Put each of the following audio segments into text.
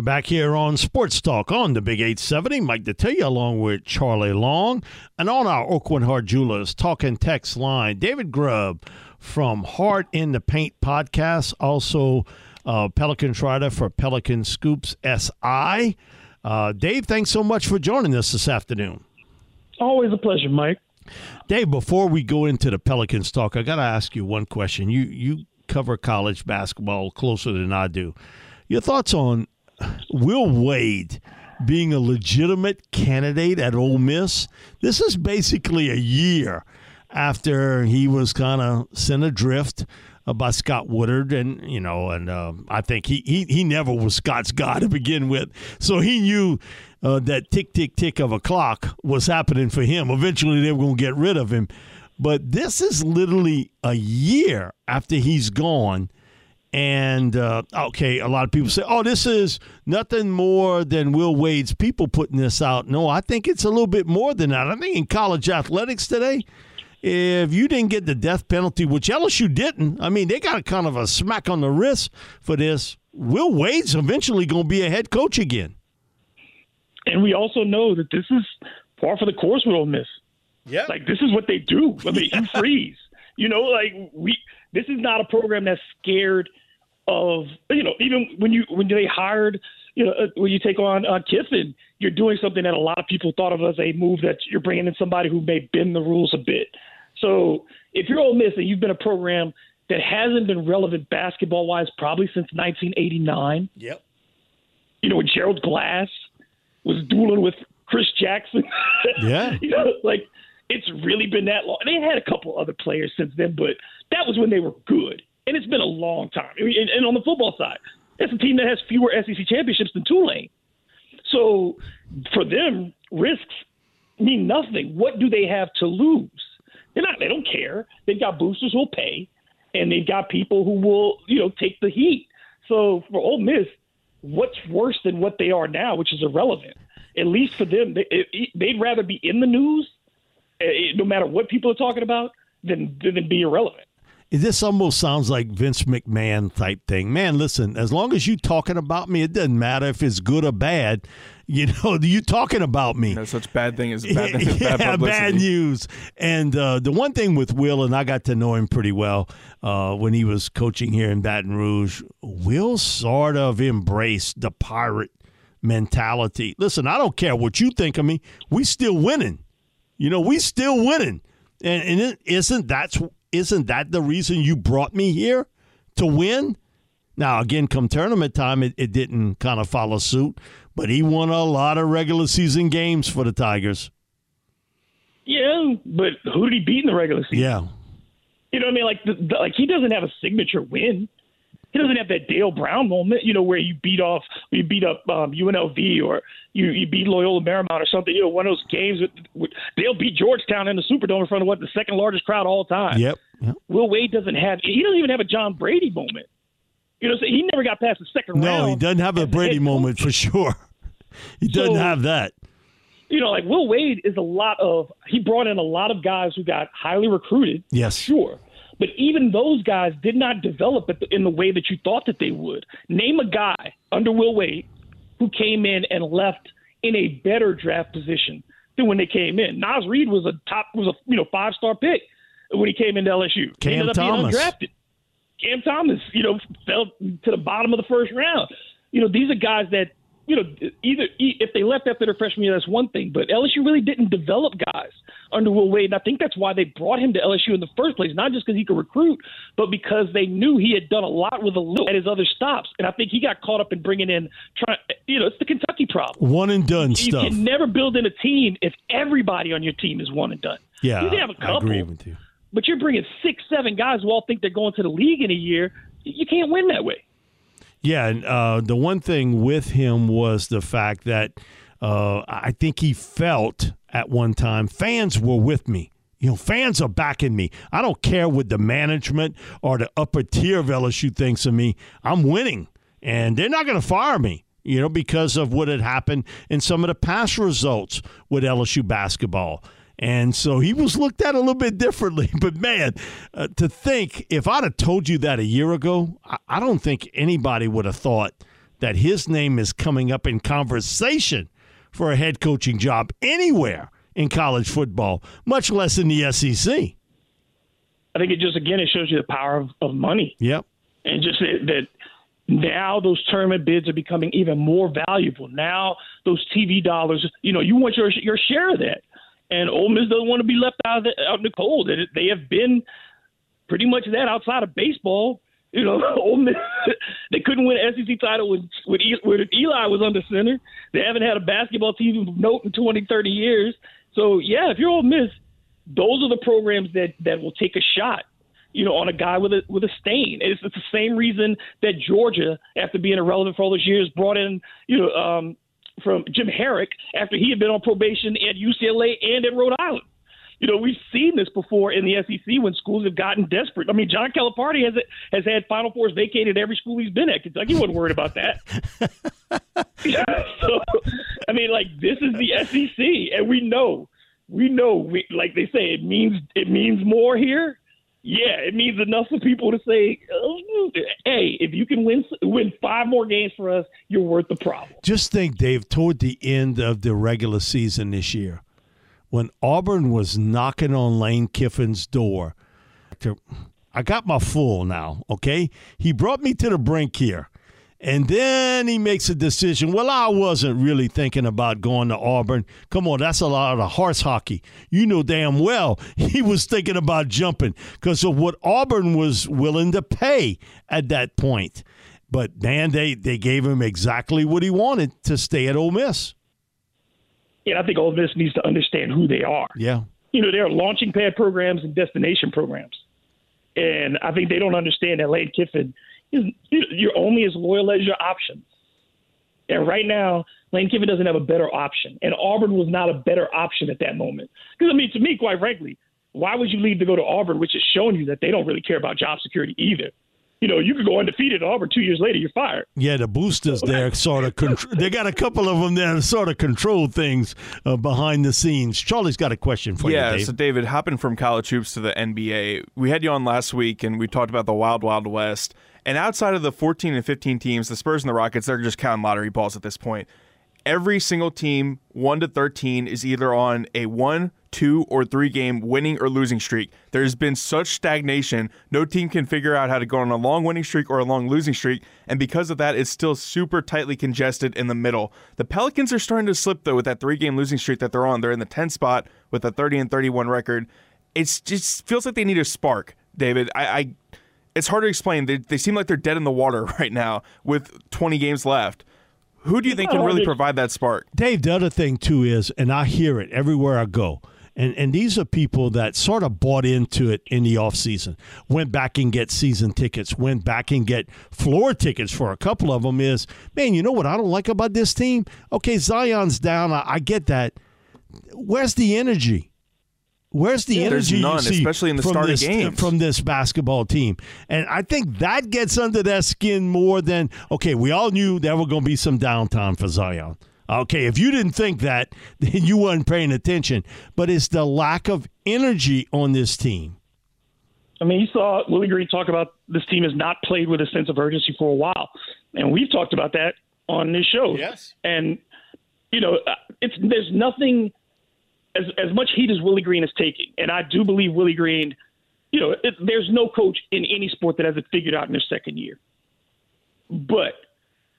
We're back here on Sports Talk on the Big 870. Mike Detillier along with Charlie Long. And on our Aucoin Hart Jewelers Talking Text line, David Grubb from Heart in the Paint podcast, also uh, Pelicans writer for Pelican Scoops SI. Uh, Dave, thanks so much for joining us this afternoon. Always a pleasure, Mike. Dave, before we go into the Pelicans talk, I got to ask you one question. You you cover college basketball closer than I do. Your thoughts on Will Wade being a legitimate candidate at Ole Miss. This is basically a year after he was kind of sent adrift uh, by Scott Woodward, and you know, and uh, I think he, he he never was Scott's guy to begin with, so he knew uh, that tick tick tick of a clock was happening for him. Eventually, they were going to get rid of him, but this is literally a year after he's gone and uh, okay, a lot of people say, "Oh, this is nothing more than Will Wade's people putting this out." No, I think it's a little bit more than that. I think in college athletics today, if you didn't get the death penalty, which LSU didn't, I mean, they got a kind of a smack on the wrist for this. Will Wade's eventually going to be a head coach again. And we also know that this is par for the course with Ole Miss. Yeah, like this is what they do. I mean, you freeze. You know, like we. This is not a program that's scared of you know even when you when they hired you know uh, when you take on uh, Kiffin, you're doing something that a lot of people thought of as a move that you're bringing in somebody who may bend the rules a bit. So if you're Ole Miss and you've been a program that hasn't been relevant basketball wise probably since 1989. Yep. You know when Gerald Glass was dueling with Chris Jackson. Yeah. you know, like it's really been that long. They had a couple other players since then, but that was when they were good and it's been a long time. And, and on the football side, it's a team that has fewer SEC championships than Tulane. So for them, risks mean nothing. What do they have to lose? They're not. They don't care. They've got boosters who'll pay, and they've got people who will, you know, take the heat. So for Ole Miss, what's worse than what they are now, which is irrelevant? At least for them, they, they'd rather be in the news, eh, no matter what people are talking about, than than be irrelevant this almost sounds like Vince McMahon type thing. Man, listen, as long as you talking about me, it doesn't matter if it's good or bad. You know, you talking about me. No such bad thing as bad, thing yeah, bad, bad news. And uh, the one thing with Will, and I got to know him pretty well uh, when he was coaching here in Baton Rouge. Will sort of embraced the pirate mentality. Listen, I don't care what you think of me. We still winning. You know, we still winning. And, and it isn't that's isn't that the reason you brought me here to win? Now, again, come tournament time, it, it didn't kind of follow suit, but he won a lot of regular season games for the Tigers. Yeah, but who did he beat in the regular season? Yeah. You know what I mean? Like, the, the, like he doesn't have a signature win. He doesn't have that Dale Brown moment, you know, where you beat off, you beat up um, UNLV or you, you beat Loyola Marymount or something. You know, one of those games with, with they'll beat Georgetown in the Superdome in front of what the second largest crowd all time. Yep. yep. Will Wade doesn't have. He doesn't even have a John Brady moment. You know, so he never got past the second no, round. No, he doesn't have a Brady moment for sure. He doesn't so, have that. You know, like Will Wade is a lot of. He brought in a lot of guys who got highly recruited. Yes, sure. But even those guys did not develop in the way that you thought that they would. Name a guy under Will Wade who came in and left in a better draft position than when they came in. Naz Reid was a top was a you know five star pick when he came into LSU. Cam ended up Thomas. being undrafted. Cam Thomas, you know, fell to the bottom of the first round. You know, these are guys that you know, either if they left after their freshman year, that's one thing. But LSU really didn't develop guys under Will Wade, and I think that's why they brought him to LSU in the first place. Not just because he could recruit, but because they knew he had done a lot with a little at his other stops. And I think he got caught up in bringing in trying. You know, it's the Kentucky problem. One and done you stuff. You can never build in a team if everybody on your team is one and done. Yeah, you can have a couple, I agree with you. But you're bringing six, seven guys who all think they're going to the league in a year. You can't win that way. Yeah, and uh, the one thing with him was the fact that uh, I think he felt at one time fans were with me. You know, fans are backing me. I don't care what the management or the upper tier of LSU thinks of me. I'm winning, and they're not going to fire me. You know, because of what had happened in some of the past results with LSU basketball. And so he was looked at a little bit differently. But man, uh, to think if I'd have told you that a year ago, I, I don't think anybody would have thought that his name is coming up in conversation for a head coaching job anywhere in college football, much less in the SEC. I think it just again it shows you the power of, of money. Yep. And just that, that now those tournament bids are becoming even more valuable. Now those TV dollars, you know, you want your your share of that and Ole Miss doesn't want to be left out, of the, out in the cold. They have been pretty much that outside of baseball. You know, Ole Miss, they couldn't win an SEC title with when Eli was under center. They haven't had a basketball team note in 20, 30 years. So, yeah, if you're Ole Miss, those are the programs that, that will take a shot you know, on a guy with a with a stain. It's, it's the same reason that Georgia, after being irrelevant for all those years, brought in you know um, from Jim Harrick after he had been on probation at UCLA and at Rhode Island. You know, we've seen this before in the SEC when schools have gotten desperate. I mean, John Calipari has has had Final Fours vacated every school he's been at. Kentucky wasn't worried about that. yeah, so, I mean, like this is the SEC, and we know, we know, we, like they say, it means it means more here yeah, it means enough for people to say, oh, "Hey, if you can win win five more games for us, you're worth the problem." Just think, Dave, toward the end of the regular season this year, when Auburn was knocking on Lane Kiffin's door, to, I got my full now. Okay, he brought me to the brink here. And then he makes a decision. Well, I wasn't really thinking about going to Auburn. Come on, that's a lot of horse hockey. You know damn well he was thinking about jumping because of what Auburn was willing to pay at that point. But man, they, they gave him exactly what he wanted to stay at Ole Miss. Yeah, I think Ole Miss needs to understand who they are. Yeah. You know, they're launching pad programs and destination programs. And I think they don't understand that Lane Kiffin is – you're only as loyal as your options. And right now, Lane Kiffin doesn't have a better option, and Auburn was not a better option at that moment. Because I mean, to me, quite frankly, why would you leave to go to Auburn, which is showing you that they don't really care about job security either? You know, you could go undefeated at Auburn. Two years later, you're fired. Yeah, the boosters there sort of control. they got a couple of them there sort of control things uh, behind the scenes. Charlie's got a question for yeah, you. Yeah, so David, hopping from college hoops to the NBA, we had you on last week and we talked about the Wild Wild West. And outside of the 14 and 15 teams, the Spurs and the Rockets, they're just counting lottery balls at this point. Every single team, 1 to 13, is either on a 1, 2, or 3 game winning or losing streak. There's been such stagnation. No team can figure out how to go on a long winning streak or a long losing streak. And because of that, it's still super tightly congested in the middle. The Pelicans are starting to slip, though, with that three game losing streak that they're on. They're in the 10th spot with a 30 and 31 record. It just feels like they need a spark, David. I, I it's hard to explain. They, they seem like they're dead in the water right now with 20 games left. Who do you think can really provide that spark? Dave, the other thing too is, and I hear it everywhere I go, and and these are people that sort of bought into it in the off season, went back and get season tickets, went back and get floor tickets for a couple of them. Is man, you know what I don't like about this team? Okay, Zion's down, I, I get that. Where's the energy? Where's the yeah, energy none, especially in the start this, of games from this basketball team? And I think that gets under their skin more than okay. We all knew there were going to be some downtime for Zion. Okay, if you didn't think that, then you weren't paying attention. But it's the lack of energy on this team. I mean, you saw Willie Green talk about this team has not played with a sense of urgency for a while, and we've talked about that on this show. Yes, and you know, uh, it's there's nothing as as much heat as Willie Green is taking, and I do believe Willie Green, you know, it, there's no coach in any sport that has it figured out in their second year. But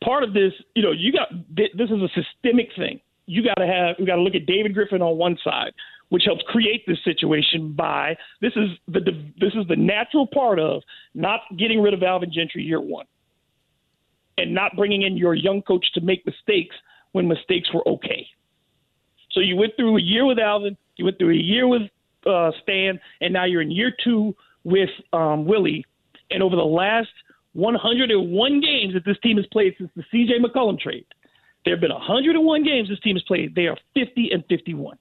part of this, you know, you got this is a systemic thing. You got to have you got to look at David Griffin on one side, which helps create this situation by this is the this is the natural part of not getting rid of Alvin Gentry year one, and not bringing in your young coach to make mistakes when mistakes were okay. So you went through a year with Alvin, you went through a year with uh, Stan, and now you're in year two with um, Willie. And over the last 101 games that this team has played since the C.J. McCollum trade, there have been 101 games this team has played. They are 50 and 51.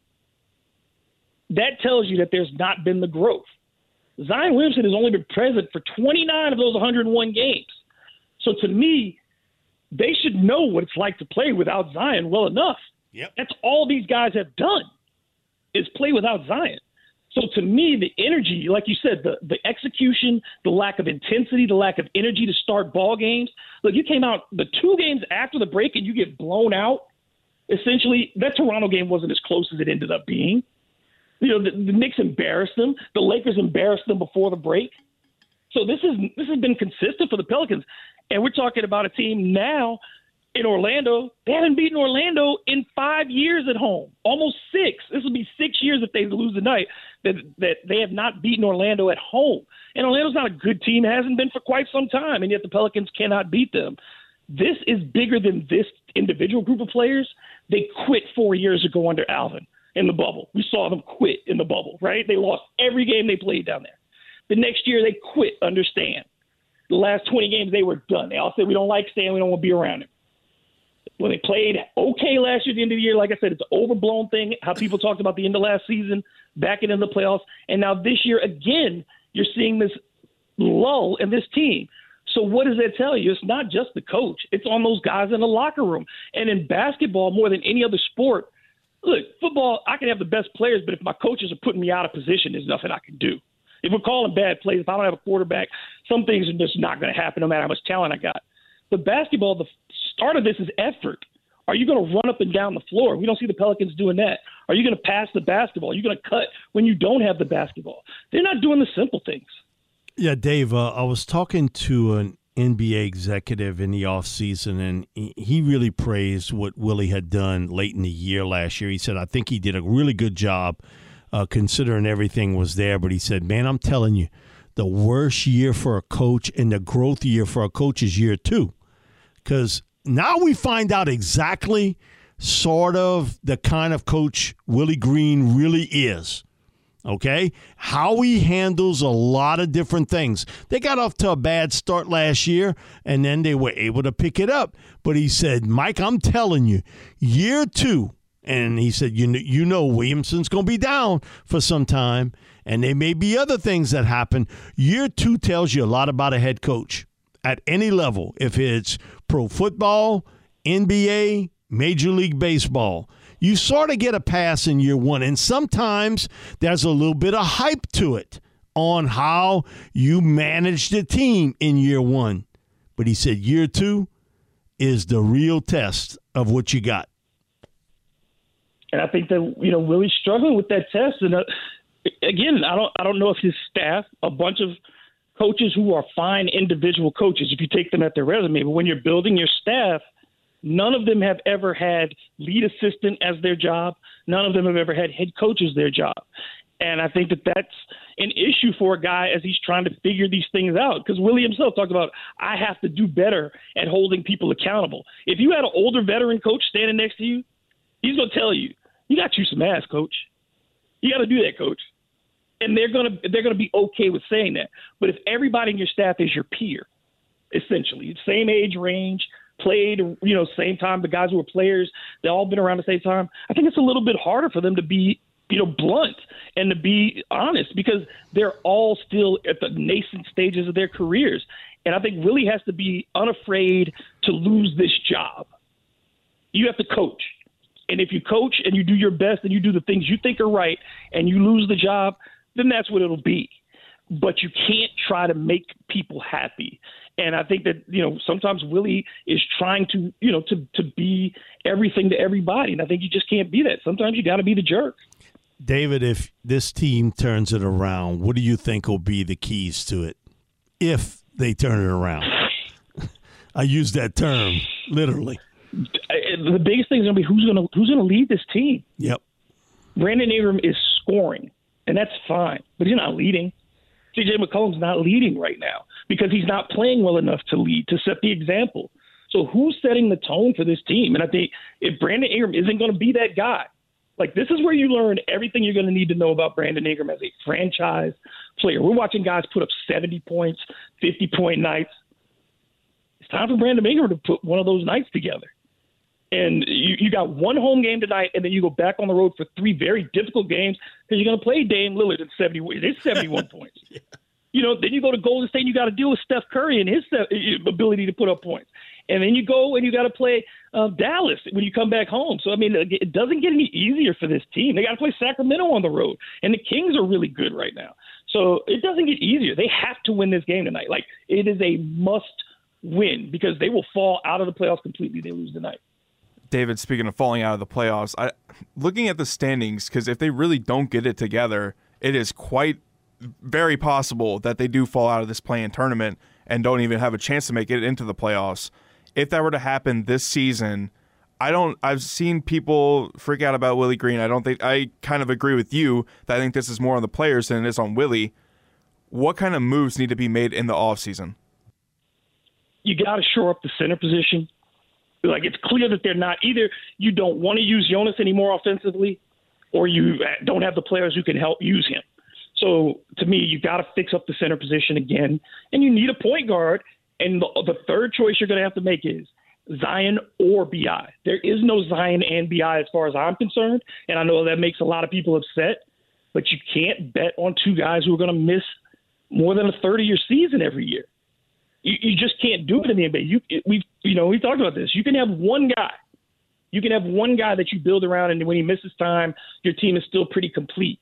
That tells you that there's not been the growth. Zion Williamson has only been present for 29 of those 101 games. So to me, they should know what it's like to play without Zion well enough. Yep. That's all these guys have done is play without Zion. So to me, the energy, like you said, the the execution, the lack of intensity, the lack of energy to start ball games. Look, you came out the two games after the break and you get blown out. Essentially, that Toronto game wasn't as close as it ended up being. You know, the, the Knicks embarrassed them. The Lakers embarrassed them before the break. So this is this has been consistent for the Pelicans, and we're talking about a team now in Orlando. They haven't beaten Orlando in five years at home, almost six. This will be six years if they lose tonight that that they have not beaten Orlando at home. And Orlando's not a good team; it hasn't been for quite some time, and yet the Pelicans cannot beat them. This is bigger than this individual group of players. They quit four years ago under Alvin in the bubble. We saw them quit in the bubble, right? They lost every game they played down there. The next year they quit Understand? The last 20 games they were done. They all said we don't like Stan, we don't want to be around him when they played okay last year at the end of the year, like I said, it's an overblown thing. How people talked about the end of last season, back into the playoffs, and now this year again, you're seeing this lull in this team. So what does that tell you? It's not just the coach; it's on those guys in the locker room. And in basketball, more than any other sport, look, football, I can have the best players, but if my coaches are putting me out of position, there's nothing I can do. If we're calling bad plays, if I don't have a quarterback, some things are just not going to happen, no matter how much talent I got. But basketball, the start of this is effort. Are you going to run up and down the floor? We don't see the Pelicans doing that. Are you going to pass the basketball? Are you going to cut when you don't have the basketball? They're not doing the simple things. Yeah, Dave, uh, I was talking to an NBA executive in the offseason, and he really praised what Willie had done late in the year last year. He said, I think he did a really good job uh, considering everything was there. But he said, Man, I'm telling you, the worst year for a coach and the growth year for a coach is year two. Because now we find out exactly sort of the kind of coach Willie Green really is. Okay? How he handles a lot of different things. They got off to a bad start last year and then they were able to pick it up. But he said, Mike, I'm telling you, year two, and he said, you know, you know Williamson's going to be down for some time, and there may be other things that happen. Year two tells you a lot about a head coach at any level, if it's pro football, NBA, Major League Baseball. You sort of get a pass in year one, and sometimes there's a little bit of hype to it on how you manage the team in year one. But he said year two is the real test of what you got. And I think that you know Willie's struggling with that test. And uh, again, I don't I don't know if his staff, a bunch of coaches who are fine individual coaches if you take them at their resume. But when you're building your staff, none of them have ever had lead assistant as their job. None of them have ever had head coach as their job. And I think that that's an issue for a guy as he's trying to figure these things out. Because Willie himself talked about, I have to do better at holding people accountable. If you had an older veteran coach standing next to you, he's going to tell you, you got to some ass, coach. You got to do that, coach and they're gonna they're gonna be okay with saying that. But if everybody in your staff is your peer, essentially, same age range, played, you know, same time, the guys who were players, they all been around the same time. I think it's a little bit harder for them to be, you know, blunt and to be honest because they're all still at the nascent stages of their careers. And I think Willie has to be unafraid to lose this job. You have to coach. And if you coach and you do your best and you do the things you think are right and you lose the job, then that's what it'll be. But you can't try to make people happy. And I think that, you know, sometimes Willie is trying to, you know, to, to be everything to everybody. And I think you just can't be that. Sometimes you got to be the jerk. David, if this team turns it around, what do you think will be the keys to it if they turn it around? I use that term literally. The biggest thing is going to be who's going to who's going to lead this team. Yep. Brandon Ingram is scoring, and that's fine, but he's not leading. CJ McCollum's not leading right now because he's not playing well enough to lead to set the example. So who's setting the tone for this team? And I think if Brandon Ingram isn't going to be that guy, like this is where you learn everything you're going to need to know about Brandon Ingram as a franchise player. We're watching guys put up 70 points, 50 point nights. It's time for Brandon Ingram to put one of those nights together. And you, you got one home game tonight, and then you go back on the road for three very difficult games because you're going to play Dame Lillard at 70. It's 71 points. yeah. You know, then you go to Golden State, and you got to deal with Steph Curry and his ability to put up points. And then you go and you got to play uh, Dallas when you come back home. So I mean, it doesn't get any easier for this team. They got to play Sacramento on the road, and the Kings are really good right now. So it doesn't get easier. They have to win this game tonight. Like it is a must win because they will fall out of the playoffs completely. They lose tonight. David, speaking of falling out of the playoffs, I, looking at the standings, because if they really don't get it together, it is quite very possible that they do fall out of this play-in tournament and don't even have a chance to make it into the playoffs. If that were to happen this season, I don't. I've seen people freak out about Willie Green. I don't think I kind of agree with you that I think this is more on the players than it is on Willie. What kind of moves need to be made in the offseason? You got to shore up the center position. Like it's clear that they're not either. You don't want to use Jonas anymore offensively, or you don't have the players who can help use him. So to me, you got to fix up the center position again, and you need a point guard. And the, the third choice you're going to have to make is Zion or Bi. There is no Zion and Bi as far as I'm concerned, and I know that makes a lot of people upset. But you can't bet on two guys who are going to miss more than a third of your season every year. You, you just can't do it in the NBA. You we've you know we talked about this. You can have one guy. You can have one guy that you build around, and when he misses time, your team is still pretty complete.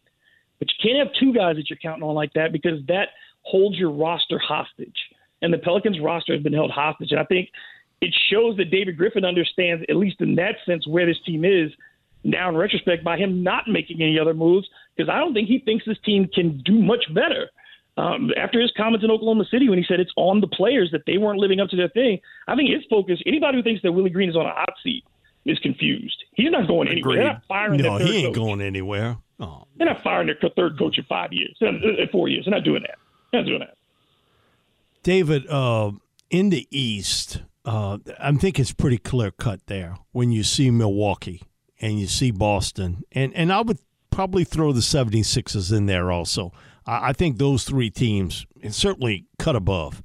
But you can't have two guys that you're counting on like that because that holds your roster hostage. And the Pelicans roster has been held hostage. And I think it shows that David Griffin understands, at least in that sense, where this team is now in retrospect by him not making any other moves because I don't think he thinks this team can do much better. Um, after his comments in Oklahoma City when he said it's on the players that they weren't living up to their thing, I think his focus, anybody who thinks that Willie Green is on a hot seat is confused. He's not going anywhere. They're not firing no, he ain't coach. going anywhere. Oh. They're not firing their third coach in five years, in four years. They're not doing that. They're not doing that. David, uh, in the East, uh, I think it's pretty clear cut there when you see Milwaukee and you see Boston. And, and I would probably throw the 76ers in there also. I, I think those three teams, and certainly cut above.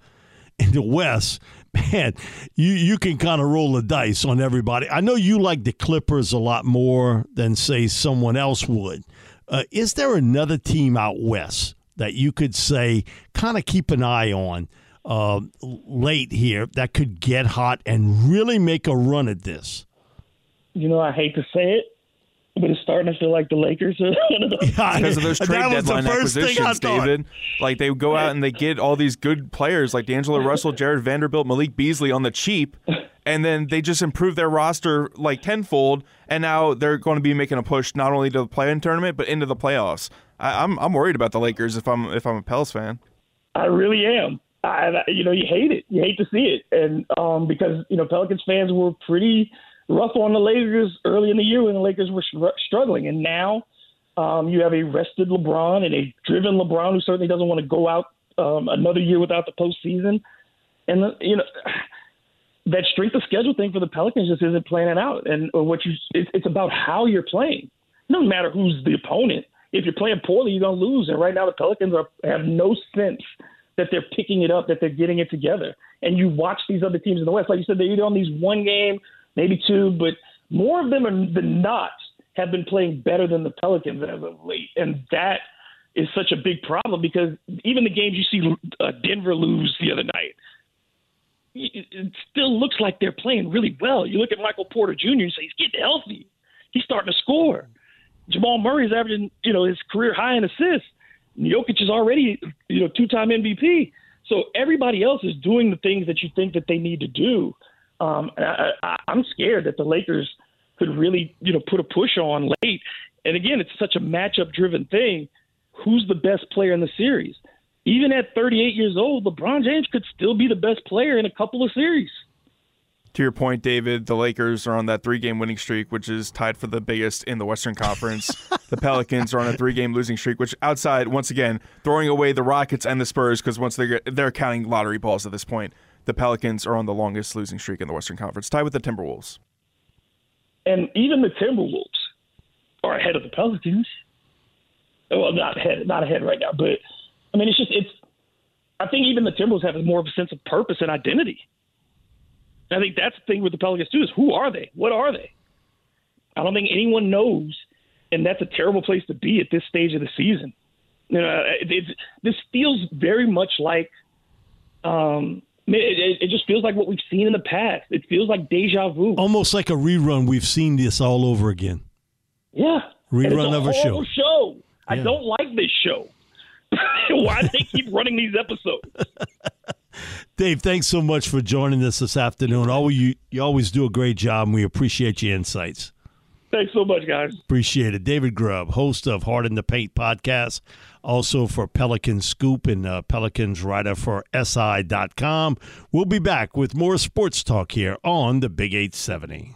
In the West, man, you, you can kind of roll the dice on everybody. I know you like the Clippers a lot more than, say, someone else would. Uh, is there another team out West that you could say kind of keep an eye on uh, late here that could get hot and really make a run at this? You know, I hate to say it, but it's starting to feel like the Lakers are one of those. because of those trade deadline acquisitions, David. Like they go out and they get all these good players like D'Angelo Russell, Jarred Vanderbilt, Malik Beasley on the cheap, and then they just improve their roster like tenfold, and now they're going to be making a push not only to the play-in tournament but into the playoffs. I, am I'm, I'm worried about the Lakers if I'm if I'm a Pels fan. I really am. I, you know, you hate it. You hate to see it, and um, because you know Pelicans fans were pretty rough on the Lakers early in the year when the Lakers were struggling, and now um, you have a rested LeBron and a driven LeBron who certainly doesn't want to go out um, another year without the postseason, and the, you know that strength of schedule thing for the Pelicans just isn't playing out. And what you it's, it's about how you're playing. It doesn't matter who's the opponent. If you're playing poorly, you're gonna lose. And right now, the Pelicans are have no sense that they're picking it up, that they're getting it together. And you watch these other teams in the West, like you said, they're either on these one game maybe two, but more of them than not have been playing better than the Pelicans as of late, and that is such a big problem because even the games you see uh, Denver lose the other night, it still looks like they're playing really well. You look at Michael Porter Jr. and say he's getting healthy, he's starting to score. Jamal Murray's averaging, you know, his career high in assists. Jokic is already, you know, two-time MVP. So everybody else is doing the things that you think that they need to do. Um, I, I, I'm scared that the Lakers could really, you know, put a push on late. And again, it's such a matchup-driven thing. Who's the best player in the series? Even at 38 years old, LeBron James could still be the best player in a couple of series. To your point, David, the Lakers are on that three game winning streak, which is tied for the biggest in the Western Conference. the Pelicans are on a three game losing streak, which outside, once again, throwing away the Rockets and the Spurs, because once they're, they're counting lottery balls at this point, the Pelicans are on the longest losing streak in the Western Conference, tied with the Timberwolves. And even the Timberwolves are ahead of the Pelicans. Well, not ahead, not ahead right now, but I mean, it's just it's. I think even the Timberwolves have more of a sense of purpose and identity. And I think that's the thing with the Pelicans too is who are they? What are they? I don't think anyone knows, and that's a terrible place to be at this stage of the season. You know, it, this feels very much like, um, it, it, just feels like what we've seen in the past. It feels like deja vu, almost like a rerun. We've seen this all over again. Yeah, rerun of a show. Show. Yeah. I don't like this show. Why do they keep running these episodes? Dave, thanks so much for joining us this afternoon. Always, you, you always do a great job, and we appreciate your insights. Thanks so much, guys. Appreciate it. David Grubb, host of Hard in the Paint podcast, also for Pelican Scoop and uh, Pelicans writer for SI.com. We'll be back with more sports talk here on the Big 870.